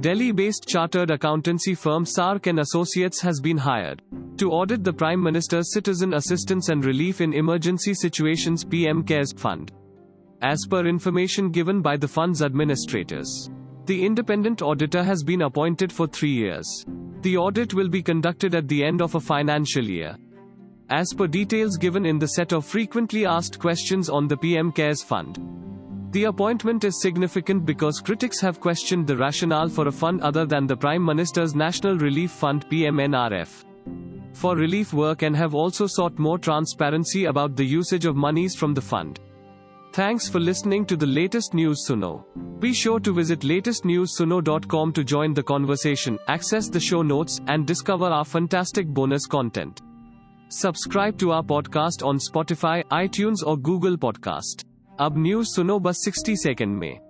Delhi-based chartered accountancy firm SARC and Associates has been hired to audit the Prime Minister's Citizen Assistance and Relief in Emergency Situations PM CARES Fund. As per information given by the fund's administrators, the independent auditor has been appointed for three years. The audit will be conducted at the end of a financial year. As per details given in the set of frequently asked questions on the PM CARES Fund. The appointment is significant because critics have questioned the rationale for a fund other than the Prime Minister's National Relief Fund PMNRF for relief work and have also sought more transparency about the usage of monies from the fund. Thanks for listening to the latest news Suno. Be sure to visit latestnewsuno.com to join the conversation, access the show notes, and discover our fantastic bonus content. Subscribe to our podcast on Spotify, iTunes, or Google Podcast. अब news सुनो बस 60 second में।